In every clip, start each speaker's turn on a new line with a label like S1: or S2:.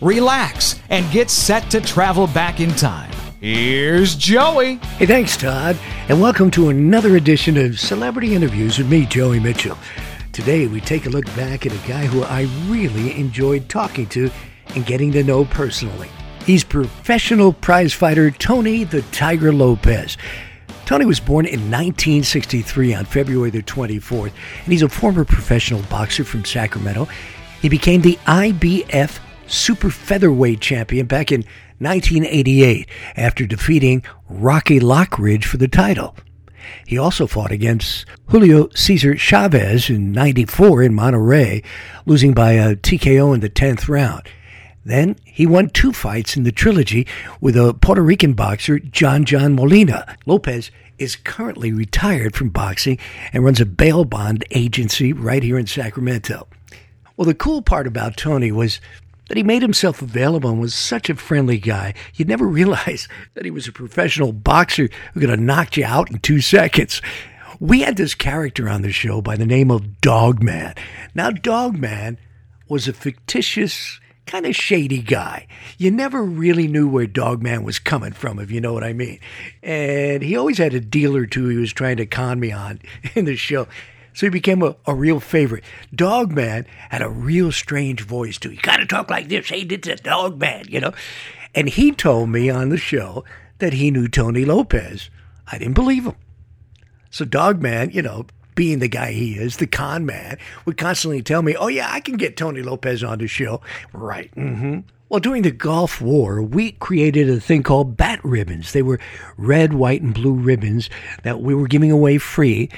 S1: relax, and get set to travel back in time. Here's Joey.
S2: Hey, thanks, Todd, and welcome to another edition of Celebrity Interviews with me, Joey Mitchell. Today, we take a look back at a guy who I really enjoyed talking to and getting to know personally. He's professional prize fighter Tony the Tiger Lopez. Tony was born in 1963 on February the 24th, and he's a former professional boxer from Sacramento. He became the IBF Super Featherweight champion back in 1988 after defeating Rocky Lockridge for the title. He also fought against Julio Cesar Chavez in 94 in Monterrey, losing by a TKO in the 10th round. Then he won two fights in the trilogy with a Puerto Rican boxer, John John Molina. Lopez is currently retired from boxing and runs a bail bond agency right here in Sacramento. Well, the cool part about Tony was that he made himself available and was such a friendly guy. You'd never realize that he was a professional boxer who could have knocked you out in two seconds. We had this character on the show by the name of Dogman. Now, Dogman was a fictitious, kind of shady guy. You never really knew where Dogman was coming from, if you know what I mean. And he always had a deal or two he was trying to con me on in the show. So he became a, a real favorite. Dogman had a real strange voice too. You gotta talk like this. Hey, did this is Dogman, you know? And he told me on the show that he knew Tony Lopez. I didn't believe him. So Dogman, you know, being the guy he is, the con man, would constantly tell me, "Oh yeah, I can get Tony Lopez on the show." Right. Mm-hmm. Well, during the Gulf War, we created a thing called bat ribbons. They were red, white, and blue ribbons that we were giving away free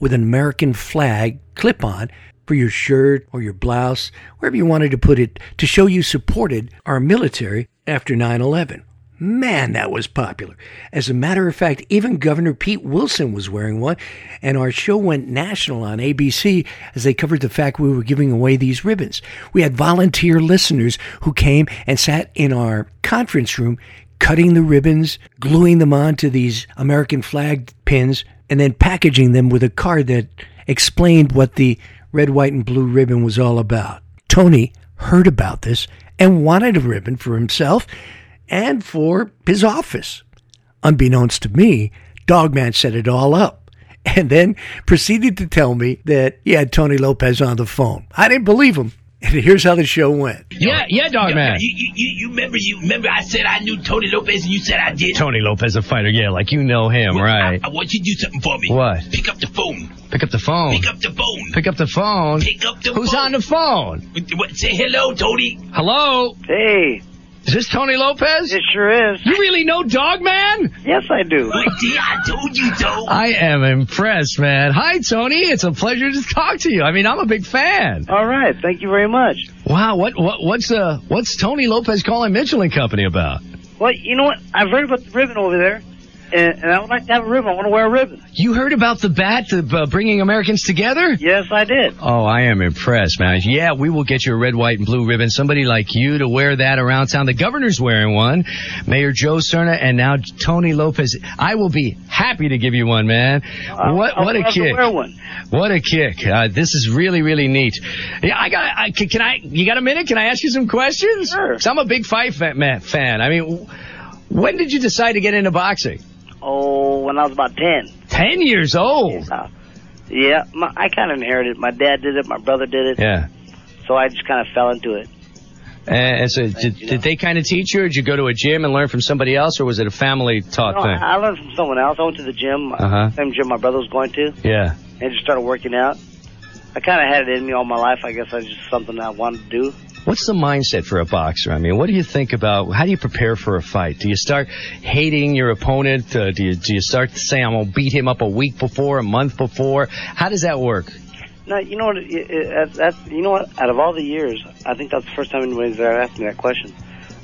S2: with an American flag clip on for your shirt or your blouse, wherever you wanted to put it, to show you supported our military after 9 11. Man, that was popular. As a matter of fact, even Governor Pete Wilson was wearing one, and our show went national on ABC as they covered the fact we were giving away these ribbons. We had volunteer listeners who came and sat in our conference room cutting the ribbons, gluing them onto these American flag pins, and then packaging them with a card that explained what the red, white, and blue ribbon was all about. Tony heard about this and wanted a ribbon for himself and for his office. Unbeknownst to me, Dogman set it all up and then proceeded to tell me that he had Tony Lopez on the phone. I didn't believe him. And here's how the show went.
S3: Yeah, yeah, dog man.
S4: You, you, you, you remember you remember I said I knew Tony Lopez and you said I did.
S3: Tony Lopez, a fighter. Yeah, like you know him,
S4: Well,
S3: right?
S4: I, I want you to do something for me.
S3: What?
S4: Pick up the phone.
S3: Pick up the phone.
S4: Pick up the phone.
S3: Pick up the phone.
S4: Pick up the
S3: Who's
S4: phone.
S3: on the phone?
S4: What, say hello, Tony.
S3: Hello?
S5: Hey,
S3: Is this Tony Lopez?
S5: it sure is.
S3: You really know Dog Man?
S5: Yes, I do.
S4: What I told you, Tony?
S3: I am impressed, man. Hi, Tony. It's a pleasure to talk to you. I mean, I'm a big fan.
S5: All right, thank you very much.
S3: Wow, what what what's uh what's Tony Lopez calling Mitchell and Company about?
S5: Well, you know what? I've heard about the ribbon over there, and, and I would like to have a ribbon. I want to wear a ribbon.
S3: You heard about the bat, the uh, bringing Americans together?
S5: Yes, I did.
S3: Oh, I am impressed, man. Yeah, we will get you a red, white, and blue ribbon. Somebody like you to wear that around town. The governor's wearing one. Mayor Joe Serna and now Tony Lopez. I will be happy to give you one, man.
S5: I'll-
S3: what
S5: I'll
S3: what a kick.
S5: wear one.
S3: What a kick. Uh, this is really, really neat. Yeah, I got, I, can, can I, you got a minute? Can I ask you some questions?
S5: Sure.
S3: I'm a big fight fan. I mean, when did you decide to get into boxing?
S5: Oh, when I was about ten.
S3: Ten years old.
S5: Uh, yeah, my, I kind of inherited. it. My dad did it. My brother did it.
S3: Yeah.
S5: So I just kind of fell into it.
S3: And so, did,
S5: you know.
S3: did they kind of teach you, or did you go to a gym and learn from somebody else, or was it a family taught
S5: No,
S3: thing?
S5: I, I learned from someone else. I went to the gym,
S3: Uh-huh.
S5: same gym my brother was going to,
S3: yeah.
S5: and just started working out. I kind of had it in me all my life. I guess that's just something I wanted to do.
S3: What's the mindset for a boxer? I mean, what do you think about? How do you prepare for a fight? Do you start hating your opponent? Uh, do you do you start saying I'm gonna beat him up a week before, a month before? How does that work?
S5: No, you know what? It, it, that's, that's you know what? Out of all the years, I think that's the first time anybody's ever asked me that question.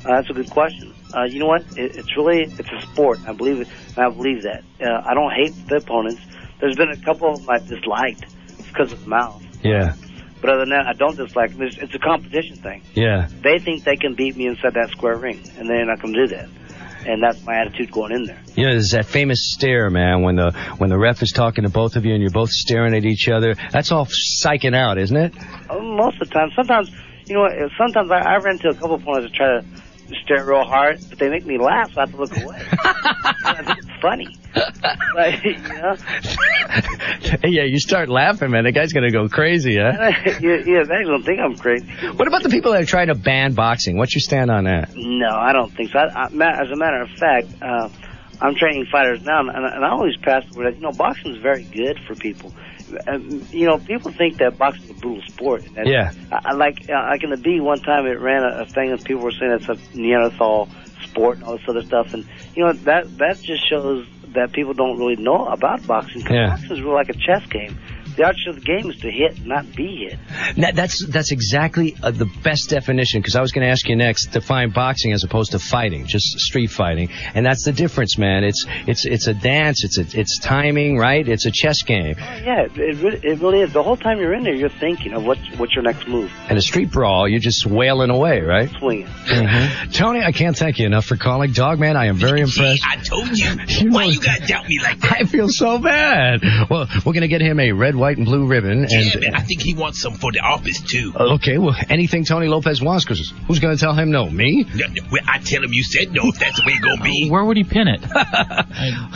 S5: Uh, that's a good question. Uh, you know what? It, it's really it's a sport. I believe it. I believe that. Uh, I don't hate the opponents. There's been a couple of them I've disliked because of the mouth.
S3: Yeah.
S5: But other than that, I don't dislike. There's, it's a competition thing.
S3: Yeah.
S5: They think they can beat me inside that square ring, and they're not going to do that. And that's my attitude going in there.
S3: You know, there's that famous stare, man, when the when the ref is talking to both of you and you're both staring at each other. That's all psyching out, isn't it?
S5: Uh, Most of the time, sometimes, you know, what, sometimes I, I run into a couple of opponents that try to stare real hard, but they make me laugh, so I have to look away. I funny. Like, you know?
S3: yeah, you start laughing, man. The guy's gonna go crazy, huh?
S5: yeah, yeah, they don't think I'm crazy.
S3: What about the people that are trying to ban boxing? What's your stand on that?
S5: No, I don't think so. I, I, as a matter of fact, uh, I'm training fighters now, and, and I always pass the word that, you know, boxing is very good for people. Um, you know, people think that boxing is a brutal sport. And
S3: Yeah.
S5: I, I like, uh, like in the Bee one time, it ran a, a thing, and people were saying it's a Neanderthal sport and all this other stuff. And, you know, that, that just shows that people don't really know about boxing. 'cause
S3: Yeah.
S5: boxing is really like a chess game. The object of the game is to hit, not be hit.
S3: That, that's that's exactly uh, the best definition. Because I was going to ask you next, define boxing as opposed to fighting, just street fighting, and that's the difference, man. It's it's it's a dance. It's a, it's timing, right? It's a chess game.
S5: Yeah, it, it, really, it really is. The whole time you're in there, you're thinking of what's, what's your next move.
S3: And a street brawl, you're just wailing away, right?
S5: Swinging.
S3: Tony, I can't thank you enough for calling. Dog man, I am very impressed.
S4: I told you.
S3: You
S4: Why
S3: know-
S4: you gotta doubt me like that?
S3: I feel so bad. Well, we're going to get him a red, white, and blue ribbon.
S4: yeah,
S3: And
S4: man, I think he wants some for the office too.
S3: Uh, okay, well, anything Tony Lopez wants, because who's going to tell him no? Me?
S4: No, no, well, I tell him you said no if that's the way it's gonna be.
S6: Where would he pin it?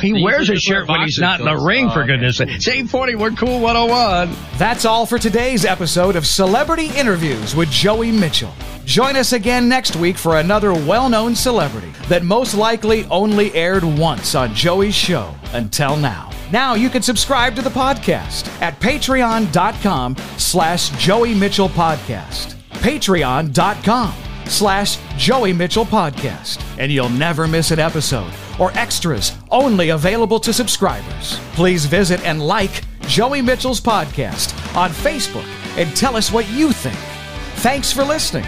S3: He
S6: He
S3: wears a shirt when he's
S6: boxer
S3: not in the ring, for
S6: Oh,
S3: goodness sake. Save 40, we're cool 101.
S1: That's all for today's episode of Celebrity Interviews with Joey Mitchell. Join us again next week for another well known celebrity that most likely only aired once on Joey's show until now. Now you can subscribe to the podcast at patreon.com slash Joey Mitchell Podcast. Patreon.com slash Joey Mitchell Podcast. And you'll never miss an episode or extras only available to subscribers. Please visit and like Joey Mitchell's podcast on Facebook and tell us what you think. Thanks for listening.